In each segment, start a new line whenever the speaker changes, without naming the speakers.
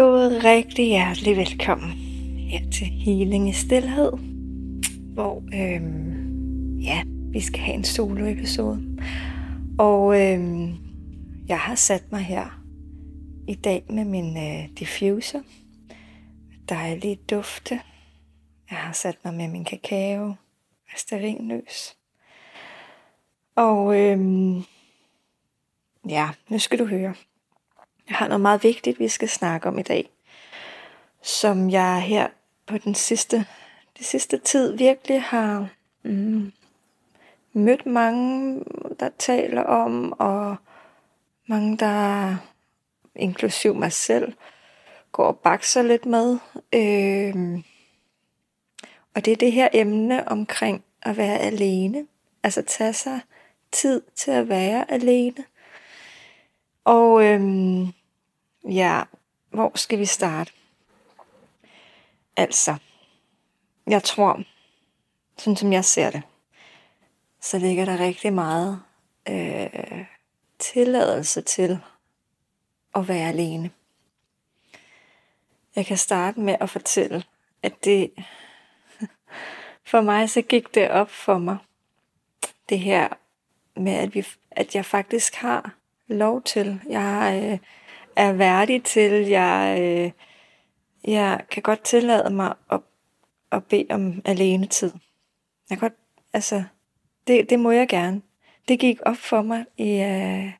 God rigtig hjertelig velkommen her til Healing i Stilhed, hvor øhm, ja, vi skal have en solo-episode. Og øhm, jeg har sat mig her i dag med min øh, diffuser. Dejlige dufte. Jeg har sat mig med min kakao asterinløs. Og øhm, ja, nu skal du høre. Jeg har noget meget vigtigt, vi skal snakke om i dag, som jeg her på den sidste, det sidste tid virkelig har mm, mødt mange, der taler om, og mange, der inklusiv mig selv, går og bakser lidt med. Øh, og det er det her emne omkring at være alene. Altså tage sig tid til at være alene. Og øhm, ja, hvor skal vi starte? Altså, jeg tror, sådan som jeg ser det, så ligger der rigtig meget øh, tilladelse til at være alene. Jeg kan starte med at fortælle, at det for mig så gik det op for mig, det her med, at, vi, at jeg faktisk har lov til. Jeg øh, er værdig til. Jeg, øh, jeg kan godt tillade mig at, at bede om alene tid. Jeg kan godt, altså, det, det må jeg gerne. Det gik op for mig i øh,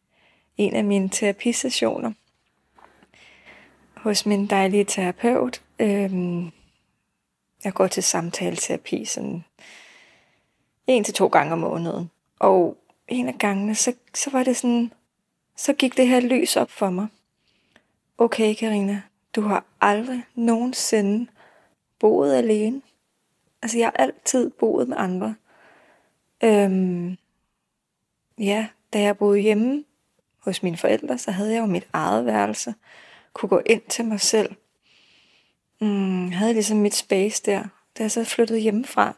en af mine terapisessioner hos min dejlige terapeut. Øh, jeg går til samtaleterapi sådan en til to gange om måneden. Og en af gangene, så, så var det sådan, så gik det her lys op for mig. Okay, Karina, du har aldrig nogensinde boet alene. Altså, jeg har altid boet med andre. Øhm, ja, da jeg boede hjemme hos mine forældre, så havde jeg jo mit eget værelse. Kunne gå ind til mig selv. Mm, havde ligesom mit space der. Da jeg så flyttede hjemmefra,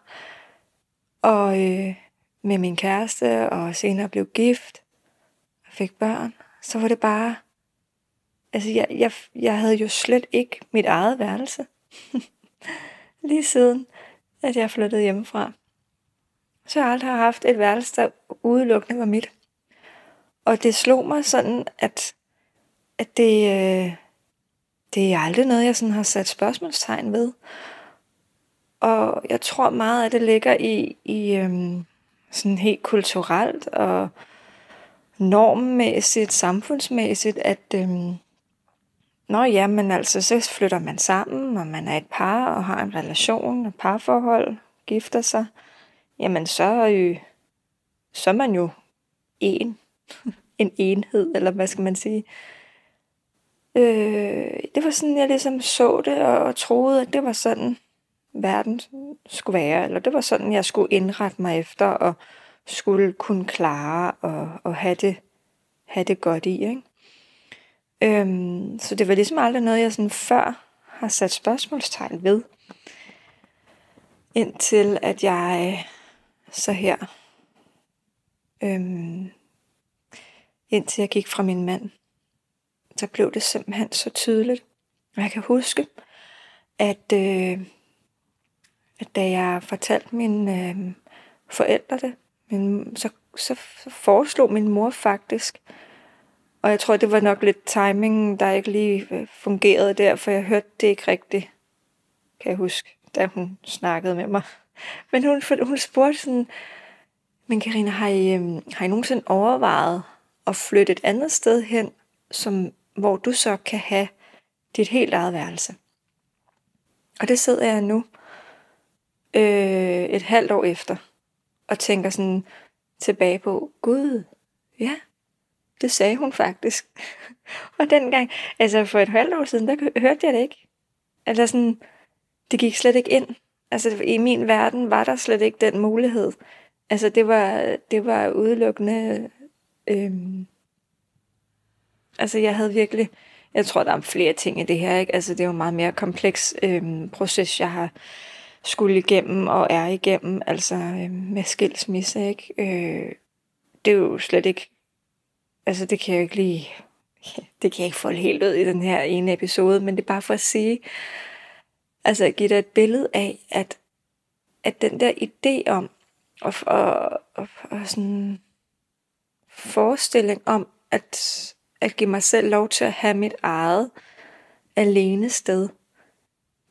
og øh, med min kæreste, og senere blev gift, og fik børn, så var det bare, altså jeg, jeg, jeg havde jo slet ikke mit eget værelse, lige siden, at jeg flyttede hjemmefra. Så jeg aldrig har haft et værelse, der udelukkende var mit. Og det slog mig sådan, at, at det, øh, det er aldrig noget, jeg sådan har sat spørgsmålstegn ved. Og jeg tror meget, at det ligger i, i øhm, sådan helt kulturelt og normmæssigt, samfundsmæssigt, at øhm, Nå ja, men altså, så flytter man sammen, og man er et par, og har en relation, et parforhold, gifter sig. Jamen, så er, jo, så er man jo en. en enhed, eller hvad skal man sige. Øh, det var sådan, jeg ligesom så det, og, og troede, at det var sådan, verden skulle være, eller det var sådan, jeg skulle indrette mig efter, og skulle kunne klare og, og have, det, have det godt i. Ikke? Øhm, så det var ligesom aldrig noget, jeg sådan før har sat spørgsmålstegn ved. Indtil at jeg øh, så her, øhm, indtil jeg gik fra min mand, så blev det simpelthen så tydeligt. Og jeg kan huske, at øh, at da jeg fortalte mine øh, forældre det, min, så, så, så foreslog min mor faktisk, og jeg tror, det var nok lidt timing, der ikke lige øh, fungerede der, for jeg hørte det ikke rigtigt, kan jeg huske, da hun snakkede med mig. Men hun, hun spurgte sådan, men Karina, har I, øhm, har I nogensinde overvejet at flytte et andet sted hen, som, hvor du så kan have dit helt eget værelse? Og det sidder jeg nu øh, et halvt år efter, og tænker sådan tilbage på, Gud, ja, det sagde hun faktisk. og dengang, altså for et halvt år siden, der hørte jeg det ikke. Altså sådan, det gik slet ikke ind. Altså i min verden var der slet ikke den mulighed. Altså det var, det var udelukkende, øhm, altså jeg havde virkelig, jeg tror der er flere ting i det her, ikke? Altså det er jo en meget mere kompleks øhm, proces, jeg har skulle igennem og er igennem, altså øhm, med skilsmisse, ikke? Øh, det er jo slet ikke, altså det kan jeg ikke lige det kan jeg ikke folde helt ud i den her ene episode, men det er bare for at sige, altså at give dig et billede af, at, at den der idé om, og, og, og, og sådan forestilling om, at, at give mig selv lov til at have mit eget alene sted,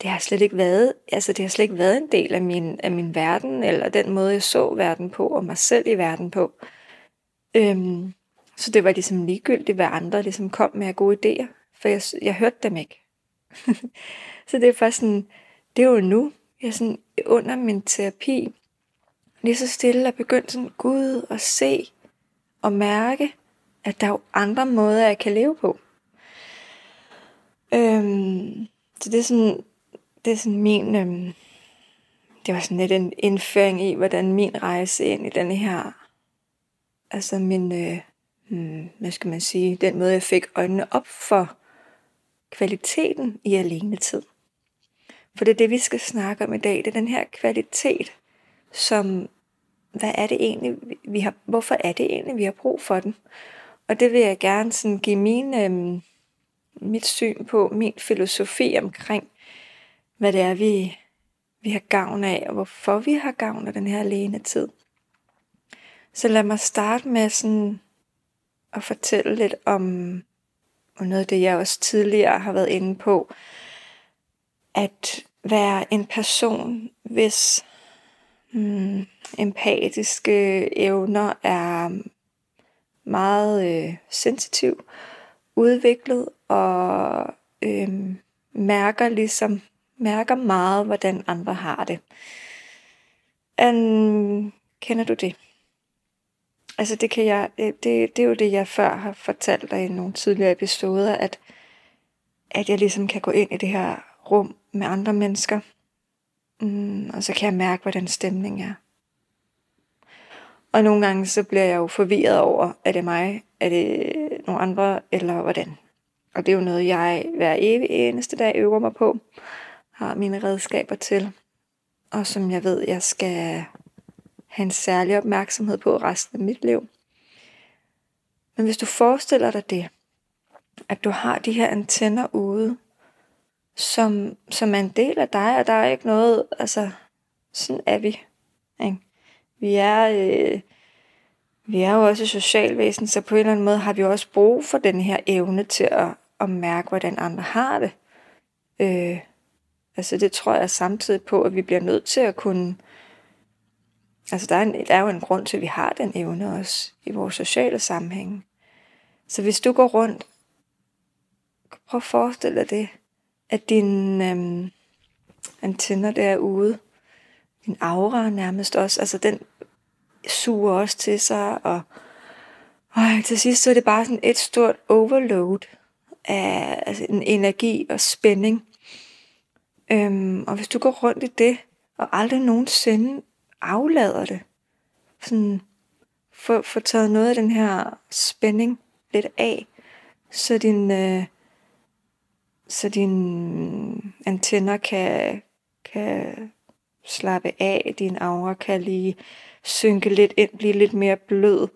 det har slet ikke været, altså det har slet ikke været en del af min, af min verden, eller den måde, jeg så verden på, og mig selv i verden på. Øhm, så det var ligesom ligegyldigt, hvad andre ligesom kom med af gode idéer, for jeg, jeg hørte dem ikke. så det er faktisk sådan, det er jo nu, jeg sådan under min terapi, lige så stille er begyndt sådan, Gud at se og mærke, at der er jo andre måder, jeg kan leve på. Øhm, så det er sådan, det er sådan min, øhm, det var sådan lidt en indføring i, hvordan min rejse ind i den her, altså min, øh, hmm, hvad skal man sige, den måde jeg fik øjnene op for kvaliteten i alene tid. For det er det, vi skal snakke om i dag. Det er den her kvalitet, som, hvad er det egentlig, vi har, hvorfor er det egentlig, vi har brug for den? Og det vil jeg gerne sådan give min, øhm, mit syn på, min filosofi omkring, hvad det er, vi, vi har gavn af, og hvorfor vi har gavn af den her alene tid. Så lad mig starte med sådan at fortælle lidt om, og noget af det, jeg også tidligere har været inde på, at være en person, hvis mm, empatiske evner er meget øh, sensitiv, udviklet og øh, mærker ligesom mærker meget, hvordan andre har det. Um, kender du det? Altså det kan jeg, øh, det, det er jo det, jeg før har fortalt dig i nogle tidligere episoder, at, at jeg ligesom kan gå ind i det her rum med andre mennesker, mm, og så kan jeg mærke, hvordan stemningen er. Og nogle gange så bliver jeg jo forvirret over, er det mig, er det nogle andre, eller hvordan. Og det er jo noget, jeg hver evig eneste dag øver mig på har mine redskaber til, og som jeg ved, jeg skal have en særlig opmærksomhed på resten af mit liv. Men hvis du forestiller dig det, at du har de her antenner ude, som, som er en del af dig, og der er ikke noget, altså, sådan er vi. Ikke? Vi er, øh, vi er jo også socialvæsen, så på en eller anden måde har vi også brug for den her evne til at, at mærke, hvordan andre har det. Øh, Altså det tror jeg samtidig på, at vi bliver nødt til at kunne... Altså der er, en, der er jo en grund til, at vi har den evne også i vores sociale sammenhæng. Så hvis du går rundt, prøv at forestille dig det, at din øhm, antenner derude, din aura nærmest også, altså den suger også til sig, og, og til sidst så er det bare sådan et stort overload af altså en energi og spænding, Øhm, og hvis du går rundt i det, og aldrig nogensinde aflader det, sådan få, få taget noget af den her spænding lidt af, så din, øh, så din antenner kan, kan slappe af, din aura kan lige synke lidt ind, blive lidt mere blød.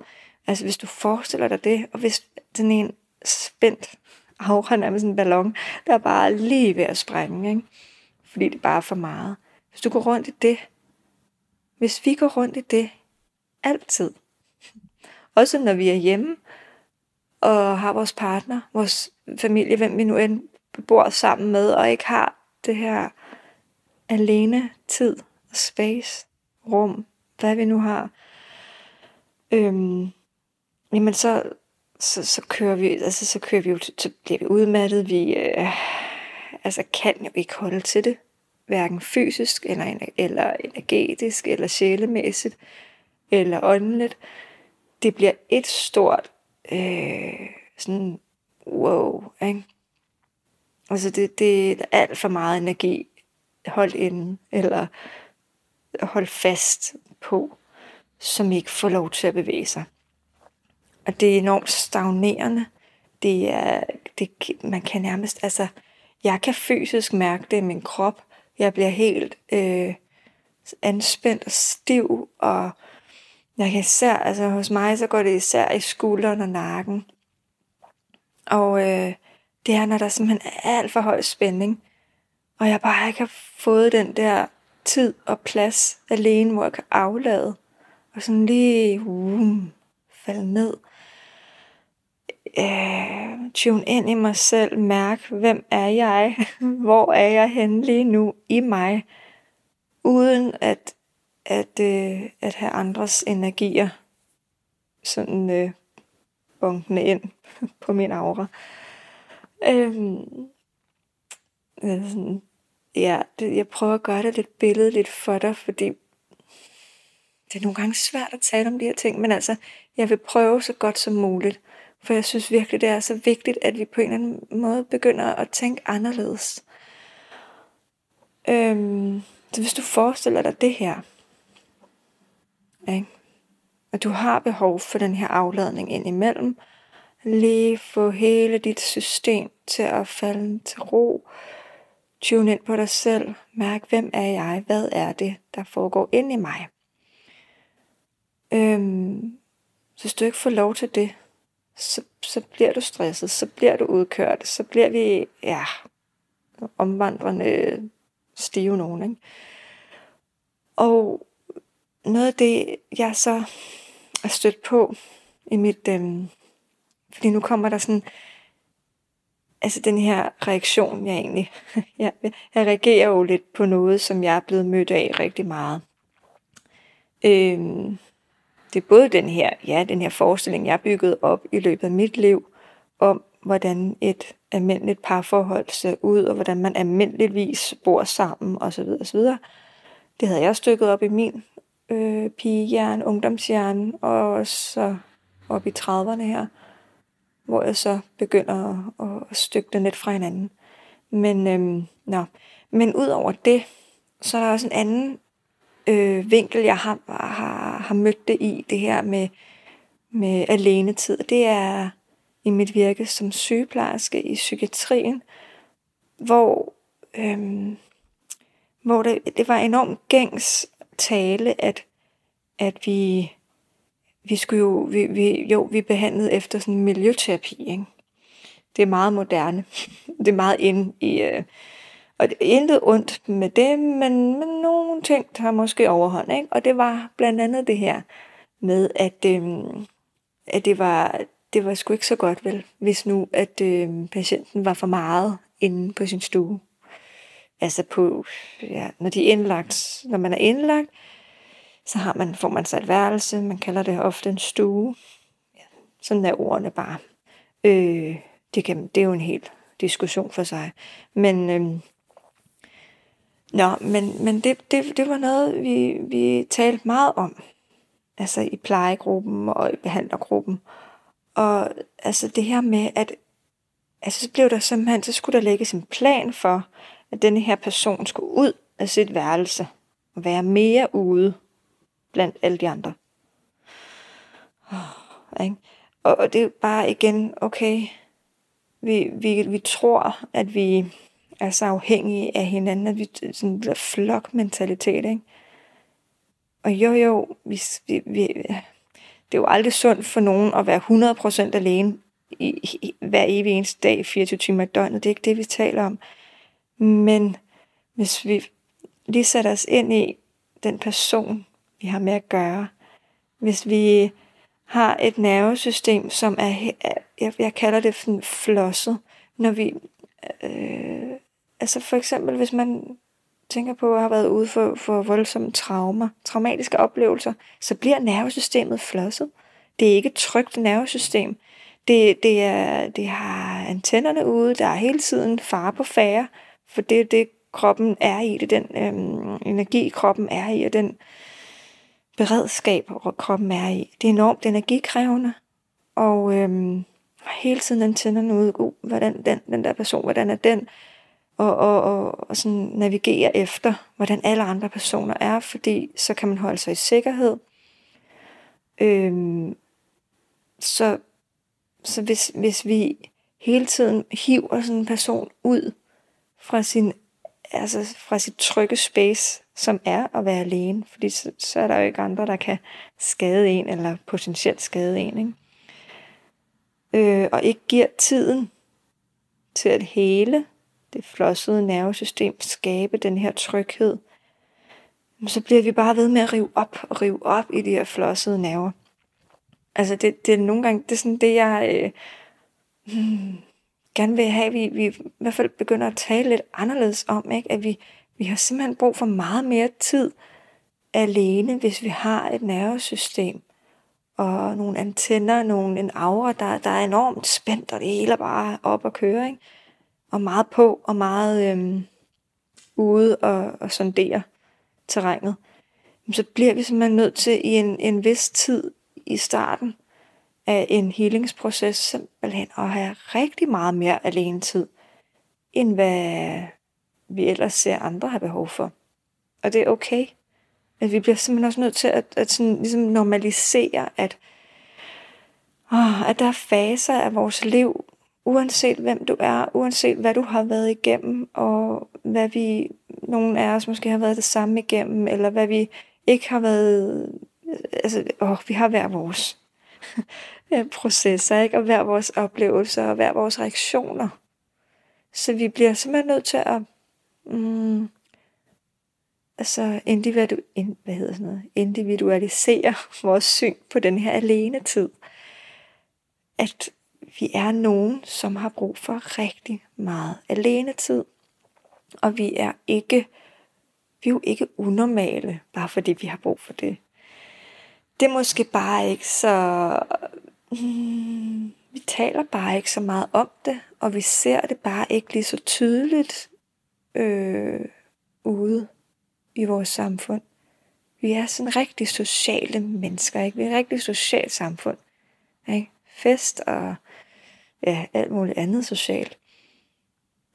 Altså hvis du forestiller dig det, og hvis den en spændt aura, nærmest en ballon, der er bare lige ved at sprænge, ikke? fordi det bare er for meget. Hvis du går rundt i det, hvis vi går rundt i det, altid, også når vi er hjemme, og har vores partner, vores familie, hvem vi nu end bor sammen med, og ikke har det her alene tid, og space, rum, hvad vi nu har, øhm, jamen så, så, så kører vi, altså så kører vi jo, så bliver vi udmattet, vi øh, altså kan jo ikke holde til det hverken fysisk, eller, eller energetisk, eller sjælemæssigt, eller åndeligt. Det bliver et stort øh, sådan wow, ikke? Altså det, det er alt for meget energi holdt inde, eller holdt fast på, som ikke får lov til at bevæge sig. Og det er enormt stagnerende. Det er, det, man kan nærmest, altså, jeg kan fysisk mærke det i min krop, jeg bliver helt øh, anspændt og stiv, og jeg kan især, altså hos mig, så går det især i skulderen og nakken. Og øh, det er, når der simpelthen er alt for høj spænding, og jeg bare ikke har fået den der tid og plads alene, hvor jeg kan aflade, og sådan lige uh, falde ned. Øh, tune ind i mig selv, mærk, hvem er jeg, hvor er jeg henne lige nu i mig, uden at, at, øh, at have andres energier sådan øh, bunkende ind på min aura. Øhm, sådan, ja, det, jeg prøver at gøre det lidt billedligt for dig, fordi det er nogle gange svært at tale om de her ting, men altså, jeg vil prøve så godt som muligt, for jeg synes virkelig, det er så vigtigt, at vi på en eller anden måde begynder at tænke anderledes. Øhm, så hvis du forestiller dig det her, ikke? og du har behov for den her afladning ind imellem, lige få hele dit system til at falde til ro, tune ind på dig selv, mærk hvem er jeg, hvad er det, der foregår ind i mig. Øhm, så hvis du ikke får lov til det, så, så bliver du stresset, så bliver du udkørt, så bliver vi, ja, omvandrende stive nogen, ikke? Og noget af det, jeg så er stødt på i mit, øhm, fordi nu kommer der sådan, altså den her reaktion, jeg egentlig, jeg, jeg reagerer jo lidt på noget, som jeg er blevet mødt af rigtig meget. Øhm, det er både den her, ja, den her forestilling, jeg byggede op i løbet af mit liv, om hvordan et almindeligt parforhold ser ud, og hvordan man almindeligvis bor sammen, osv. osv. Det havde jeg stykket op i min øh, pigehjerne, ungdomshjerne, og så op i 30'erne her, hvor jeg så begynder at, at stykke det lidt fra hinanden. Men, øhm, nå. Men ud over det, så er der også en anden øh, vinkel, jeg har, har, har mødt det i, det her med, med alenetid. Det er i mit virke som sygeplejerske i psykiatrien, hvor, øhm, hvor det, det var enormt gængs tale, at, at vi, vi skulle jo, vi, vi, jo, vi behandlede efter sådan miljøterapi, ikke? Det er meget moderne. Det er meget ind i, øh, og det intet ondt med det, men, men nogle ting har måske overhånd, ikke? Og det var blandt andet det her med, at, øh, at det var, det var sgu ikke så godt vel, hvis nu, at øh, patienten var for meget inde på sin stue. Altså på, ja, når de er indlagt, når man er indlagt, så har man, får man sig et værelse, man kalder det ofte en stue. Ja, sådan er ordene bare. Øh, det, kan, det er jo en hel diskussion for sig. Men, øh, nå, men, men det, det, det var noget, vi, vi talte meget om. Altså i plejegruppen og i behandlergruppen. Og altså det her med, at altså, så blev der simpelthen, så skulle der lægges en plan for, at denne her person skulle ud af sit værelse og være mere ude blandt alle de andre. Oh, ikke? Og, og det er bare igen, okay, vi, vi, vi tror, at vi er så afhængige af hinanden, at vi sådan en flokmentalitet, ikke? Og jo, jo, vi, vi, vi, det er jo aldrig sundt for nogen at være 100% alene i, i, hver evig eneste dag, 24 timer i døgnet. Det er ikke det, vi taler om. Men hvis vi lige sætter os ind i den person, vi har med at gøre, hvis vi har et nervesystem, som er, jeg, jeg kalder det flosset, når vi, øh, altså for eksempel hvis man tænker på at have været ude for, for voldsomme traumer, traumatiske oplevelser, så bliver nervesystemet flosset. Det er ikke et trygt nervesystem. Det, det, er, det har antennerne ude, der er hele tiden fare på færre, for det er det, kroppen er i, det er den øhm, energi, kroppen er i, og den beredskab, kroppen er i. Det er enormt energikrævende, og øhm, hele tiden antennerne ude, uh, hvordan den, den der person, hvordan er den, og, og, og, og sådan navigere efter, hvordan alle andre personer er, fordi så kan man holde sig i sikkerhed. Øhm, så så hvis, hvis vi hele tiden hiver sådan en person ud fra sin altså fra sit trygge space, som er at være alene, fordi så, så er der jo ikke andre, der kan skade en, eller potentielt skade en. Ikke? øh, og ikke giver tiden til at hele det flossede nervesystem, skabe den her tryghed, så bliver vi bare ved med at rive op og rive op i de her flossede nerver. Altså det, det er nogle gange, det er sådan det, jeg øh, hmm, gerne vil have, vi, vi i hvert fald begynder at tale lidt anderledes om, ikke? at vi, vi har simpelthen brug for meget mere tid alene, hvis vi har et nervesystem og nogle antenner, nogle, en aura, der, der er enormt spændt, og det hele er bare op og køre, ikke? Og meget på, og meget øhm, ude og, og sondere terrænet, så bliver vi simpelthen nødt til i en, en vis tid i starten af en healingsproces simpelthen at have rigtig meget mere alene tid, end hvad vi ellers ser andre have behov for. Og det er okay. At vi bliver simpelthen også nødt til at, at sådan, ligesom normalisere, at, åh, at der er faser af vores liv, uanset hvem du er, uanset hvad du har været igennem, og hvad vi, nogle af os måske har været det samme igennem, eller hvad vi ikke har været, altså, åh, vi har hver vores øh, processer, ikke? og hver vores oplevelser, og hver vores reaktioner. Så vi bliver simpelthen nødt til at, mm, altså individu, ind, hvad hedder sådan noget, individualisere vores syn på den her alene tid. At vi er nogen, som har brug for rigtig meget alenetid. Og vi er ikke, vi er jo ikke unormale, bare fordi vi har brug for det. Det er måske bare ikke så... Hmm, vi taler bare ikke så meget om det, og vi ser det bare ikke lige så tydeligt øh, ude i vores samfund. Vi er sådan rigtig sociale mennesker, ikke? Vi er et rigtig socialt samfund. Ikke? Fest og ja, alt muligt andet socialt.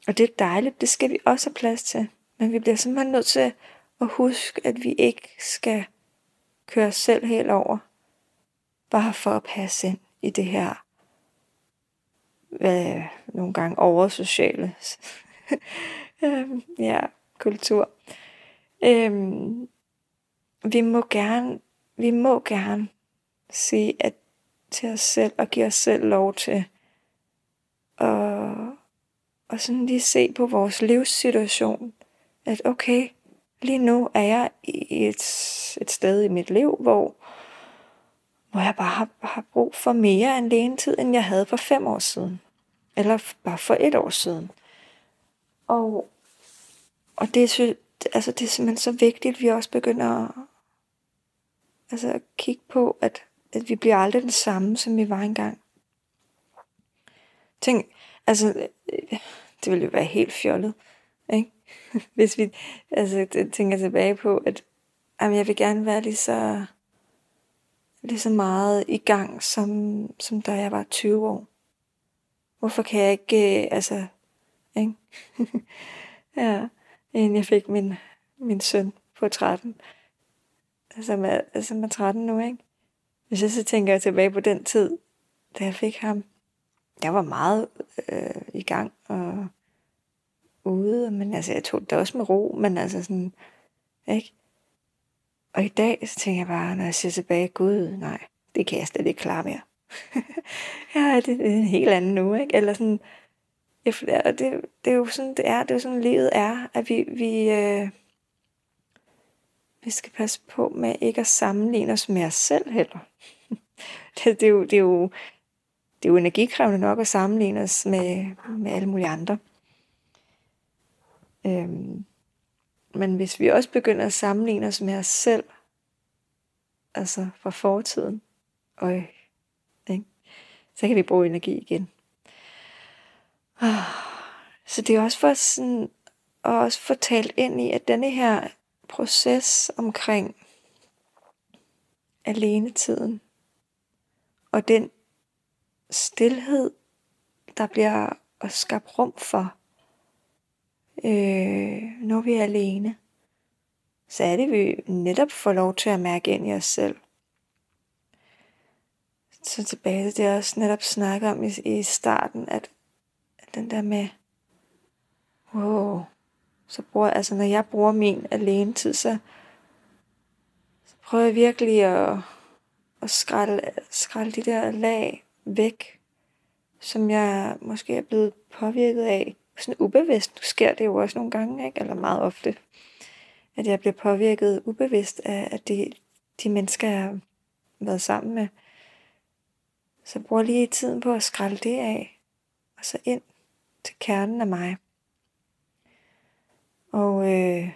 Og det er dejligt, det skal vi også have plads til. Men vi bliver simpelthen nødt til at huske, at vi ikke skal køre os selv helt over. Bare for at passe ind i det her hvad, nogle gange oversociale øhm, ja, kultur. Øhm, vi må gerne, vi må gerne sige at til os selv og give os selv lov til og, og sådan lige se på vores livssituation, at okay, lige nu er jeg i et, et sted i mit liv, hvor, hvor jeg bare har, har brug for mere alene tid, end jeg havde for fem år siden. Eller bare for et år siden. Og, og det, synes, altså det er simpelthen så vigtigt, at vi også begynder at, altså at kigge på, at, at vi bliver aldrig den samme, som vi var engang. Tænk, altså, øh, det ville jo være helt fjollet, ikke? Hvis vi altså, tænker tilbage på, at jamen, jeg vil gerne være lige så, lige så meget i gang, som, som da jeg var 20 år. Hvorfor kan jeg ikke, øh, altså, ikke? ja, inden jeg fik min, min søn på 13, altså med, altså er 13 nu, ikke? Hvis jeg så tænker tilbage på den tid, da jeg fik ham, jeg var meget øh, i gang og ude, men altså, jeg tog det også med ro, men altså sådan, ikke? Og i dag, så tænker jeg bare, når jeg ser tilbage, gud, nej, det kan jeg slet ikke klare mere. ja, det, det er en helt anden nu, ikke? Eller sådan, jeg, det, det er jo sådan, det er, det er jo sådan, livet er, at vi, vi, øh, vi skal passe på med ikke at sammenligne os med os selv heller. det, det, er jo, det, er jo, det er jo energikrævende nok at sammenligne os med, med alle mulige andre. Øhm, men hvis vi også begynder at sammenligne os med os selv, altså fra fortiden, og, ikke? så kan vi bruge energi igen. Så det er også for sådan, at også få talt ind i, at denne her proces omkring alenetiden, og den stillhed, der bliver skabt rum for, øh, når vi er alene, så er det, vi netop får lov til at mærke ind i os selv. Så tilbage til det, jeg også netop snakker om i, i starten, at, at den der med, wow, så bruger, altså når jeg bruger min alene tid, så, så prøver jeg virkelig at, at skralde, skralde de der lag væk, som jeg måske er blevet påvirket af. Sådan ubevidst nu sker det jo også nogle gange, ikke? eller meget ofte, at jeg bliver påvirket ubevidst af, at de, de mennesker, jeg har været sammen med. Så jeg bruger lige tiden på at skralde det af, og så ind til kernen af mig. Og øh,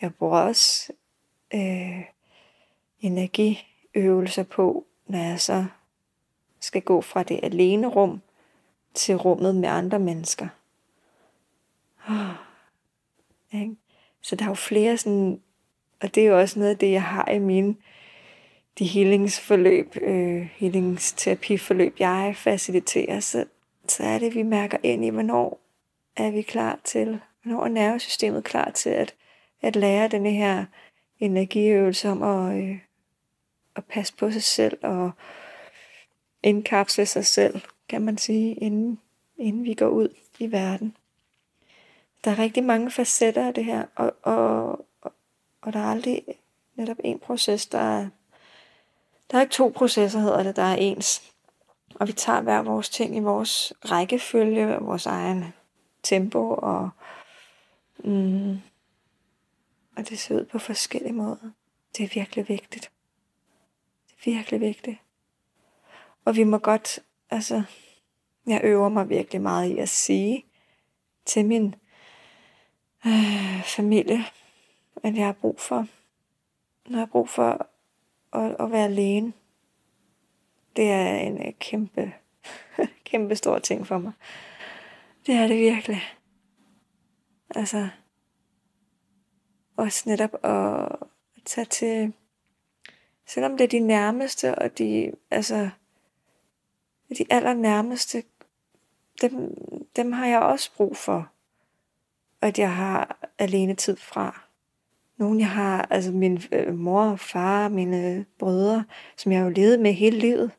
jeg bruger også øh, energiøvelser på, når jeg så skal gå fra det alene rum til rummet med andre mennesker. Oh, ikke? Så der er jo flere sådan, og det er jo også noget af det, jeg har i mine de healingsforløb, øh, healingsterapiforløb, jeg faciliterer, så, så er det, vi mærker ind i, hvornår er vi klar til, hvornår er nervesystemet klar til at, at lære denne her energiøvelse om at, øh, at passe på sig selv og indkapsle sig selv, kan man sige, inden, inden vi går ud i verden. Der er rigtig mange facetter af det her, og, og, og, der er aldrig netop en proces, der er, der er ikke to processer, hedder det, der er ens. Og vi tager hver vores ting i vores rækkefølge, vores egen tempo, og, mm, og det ser ud på forskellige måder. Det er virkelig vigtigt. Det er virkelig vigtigt. Og vi må godt, altså, jeg øver mig virkelig meget i at sige til min øh, familie, at jeg har brug for, når jeg har brug for at, at være alene. Det er en øh, kæmpe, kæmpe stor ting for mig. Det er det virkelig. Altså, også netop at tage til, selvom det er de nærmeste, og de, altså, de allernærmeste, dem, dem har jeg også brug for, at jeg har alene tid fra. Nogen jeg har, altså min øh, mor og far, mine brødre, som jeg har jo levet med hele livet.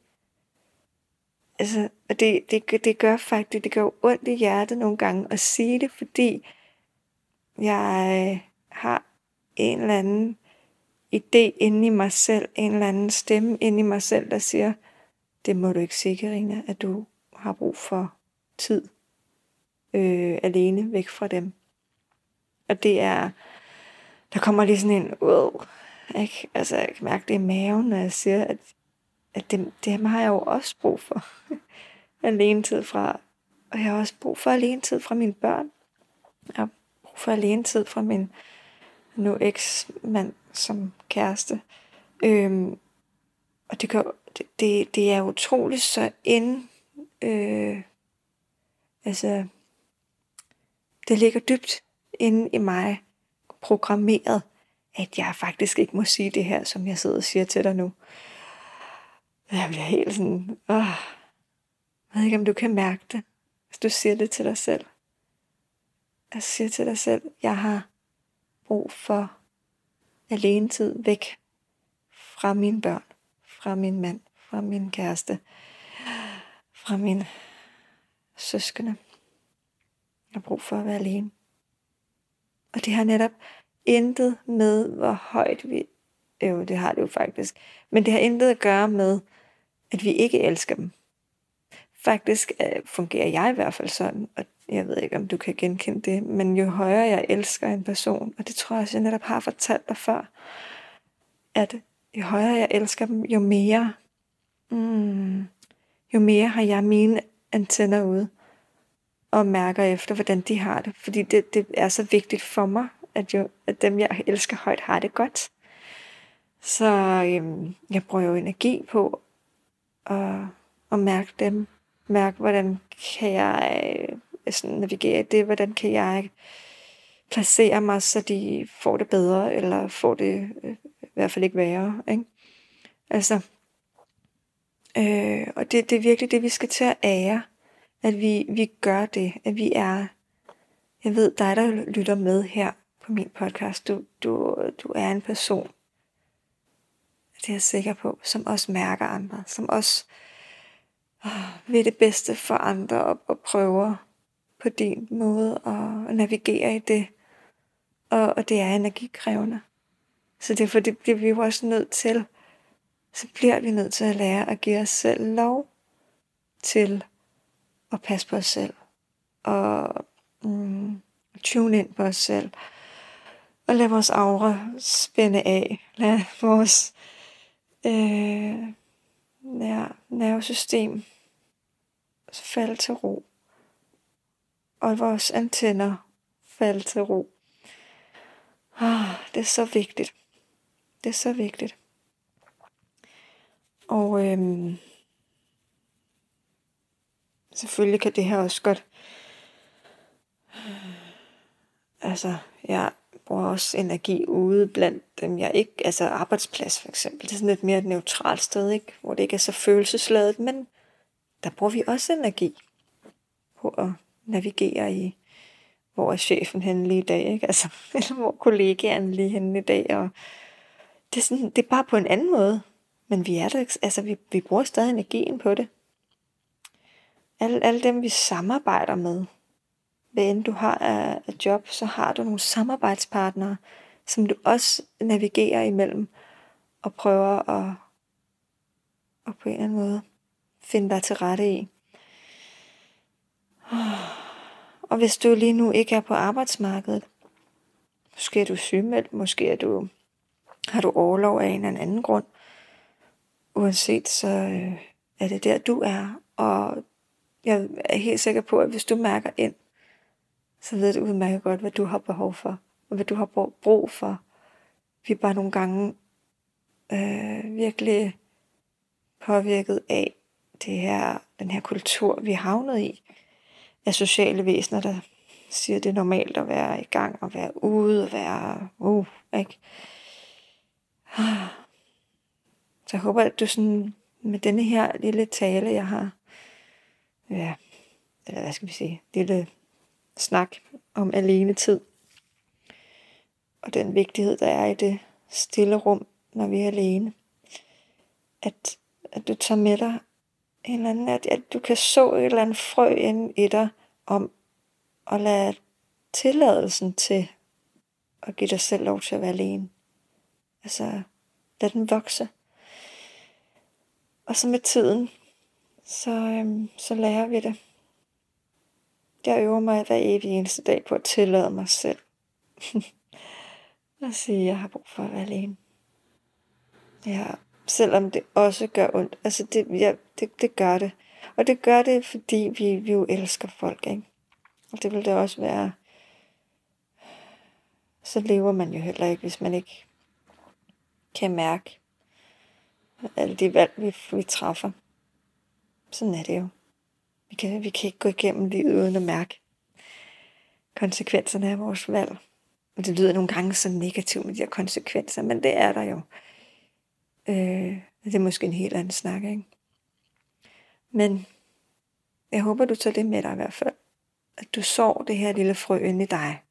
Altså, og det, det, det gør faktisk, det gør ondt i hjertet nogle gange at sige det, fordi jeg øh, har en eller anden idé inde i mig selv, en eller anden stemme inde i mig selv, der siger, det må du ikke sige, Karina, at du har brug for tid øh, alene væk fra dem. Og det er, der kommer lige sådan en, wow, ikke? Altså, jeg kan mærke det i maven, når jeg siger, at, at det, det har jeg jo også brug for. alene tid fra, og jeg har også brug for alene tid fra mine børn. Jeg har brug for alene tid fra min nu eks-mand som kæreste. Øhm, og det, kan, det, det, det er utroligt så ind, øh, altså, det ligger dybt inde i mig, programmeret, at jeg faktisk ikke må sige det her, som jeg sidder og siger til dig nu. Jeg bliver helt sådan, åh, jeg ved ikke, om du kan mærke det, hvis du siger det til dig selv. Jeg siger til dig selv, jeg har brug for alene tid væk fra mine børn, fra min mand, fra min kæreste, fra min søskende. Jeg har brug for at være alene. Og det har netop intet med, hvor højt vi... Jo, det har det jo faktisk. Men det har intet at gøre med, at vi ikke elsker dem. Faktisk øh, fungerer jeg i hvert fald sådan, og jeg ved ikke, om du kan genkende det, men jo højere jeg elsker en person, og det tror jeg også, jeg netop har fortalt dig før, at jo højere jeg elsker dem, jo mere, mm, jo mere har jeg mine antenner ude og mærker efter, hvordan de har det. Fordi det, det er så vigtigt for mig, at, jo, at dem, jeg elsker højt, har det godt. Så øhm, jeg bruger jo energi på at, at mærke dem. Mærke, hvordan kan jeg øh, sådan navigere i det? Hvordan kan jeg placere mig, så de får det bedre, eller får det øh, i hvert fald ikke værre. Ikke? Altså, øh, og det, det er virkelig det, vi skal til at ære, at vi, vi gør det, at vi er, jeg ved dig, der lytter med her på min podcast, du, du, du er en person, det er jeg sikker på, som også mærker andre, som også øh, vil det bedste for andre og, og prøver på din måde at navigere i det. Og, og det er energikrævende. Så derfor det bliver vi jo også nødt til, så bliver vi nødt til at lære at give os selv lov til at passe på os selv. Og mm, tune ind på os selv. Og lade vores aura spænde af. Lad vores øh, ja, nervesystem falde til ro. Og vores antenner falde til ro. Ah, det er så vigtigt. Det er så vigtigt. Og øhm, selvfølgelig kan det her også godt... Øh, altså, jeg bruger også energi ude blandt dem, jeg ikke... Altså arbejdsplads for eksempel. Det er sådan lidt mere et neutralt sted, ikke? Hvor det ikke er så følelsesladet, men der bruger vi også energi på at navigere i, hvor er chefen henne lige i dag, ikke? Altså, eller hvor kollegaen lige henne i dag, og det er, sådan, det er bare på en anden måde. Men vi er der, altså vi, vi bruger stadig energien på det. Alle, alle dem, vi samarbejder med, hvad end du har af, af job, så har du nogle samarbejdspartnere, som du også navigerer imellem og prøver at, at på en eller anden måde finde dig til rette i. Og hvis du lige nu ikke er på arbejdsmarkedet, måske er du sygemeldt, måske er du, har du overlov af en eller anden grund, uanset så øh, er det der, du er. Og jeg er helt sikker på, at hvis du mærker ind, så ved du udmærket godt, hvad du har behov for, og hvad du har brug for. Vi er bare nogle gange øh, virkelig påvirket af det her, den her kultur, vi er havnet i, af sociale væsener, der siger, at det er normalt at være i gang, og være ude, og være, uh, ikke? Ah. Så jeg håber, at du sådan, med denne her lille tale, jeg har, ja, eller hvad skal vi sige, lille snak om alene tid, og den vigtighed, der er i det stille rum, når vi er alene, at, at du tager med dig en eller anden, at, at du kan så et eller andet frø ind i dig om at lade tilladelsen til at give dig selv lov til at være alene. Altså, lad den vokse. Og så med tiden, så, øhm, så lærer vi det. Jeg øver mig hver evig eneste dag på at tillade mig selv. og sige, at jeg har brug for at være alene. Ja, selvom det også gør ondt. Altså, det, ja, det, det gør det. Og det gør det, fordi vi, vi jo elsker folk, ikke? Og det vil det også være. Så lever man jo heller ikke, hvis man ikke kan mærke alle de valg, vi, vi træffer. Sådan er det jo. Vi kan, vi kan ikke gå igennem livet uden at mærke konsekvenserne af vores valg. Og det lyder nogle gange så negativt med de her konsekvenser, men det er der jo. Øh, det er måske en helt anden snak, ikke? Men jeg håber, du tager det med dig i hvert fald. At du sår det her lille frø inde i dig.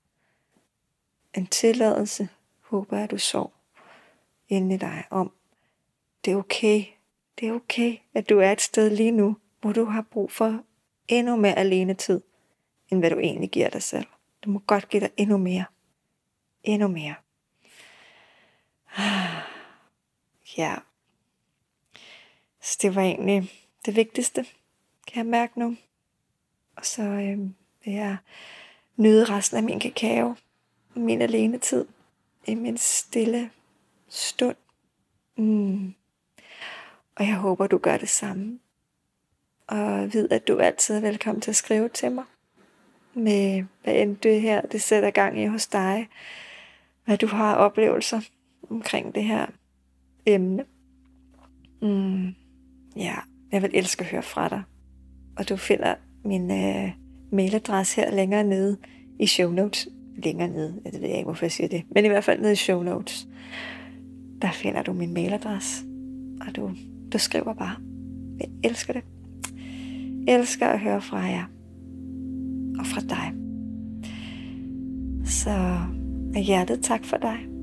En tilladelse håber jeg, at du sår inde i dig om, det er okay. Det er okay, at du er et sted lige nu, hvor du har brug for endnu mere alene tid, end hvad du egentlig giver dig selv. Du må godt give dig endnu mere. Endnu mere. Ja. Så det var egentlig det vigtigste, kan jeg mærke nu. Og så øh, vil jeg nyde resten af min kakao, min alene tid, i min stille stund. Mm. Og jeg håber, du gør det samme. Og ved, at du altid er velkommen til at skrive til mig. Med hvad end det her, det sætter gang i hos dig. Hvad du har oplevelser omkring det her emne. Mm. Ja, jeg vil elske at høre fra dig. Og du finder min øh, mailadresse her længere nede i show notes. Længere nede, jeg ved ikke, hvorfor jeg siger det. Men i hvert fald nede i show notes. Der finder du min mailadresse. Og du, beskriver bare. Jeg elsker det. Jeg elsker at høre fra jer. Og fra dig. Så af hjertet tak for dig.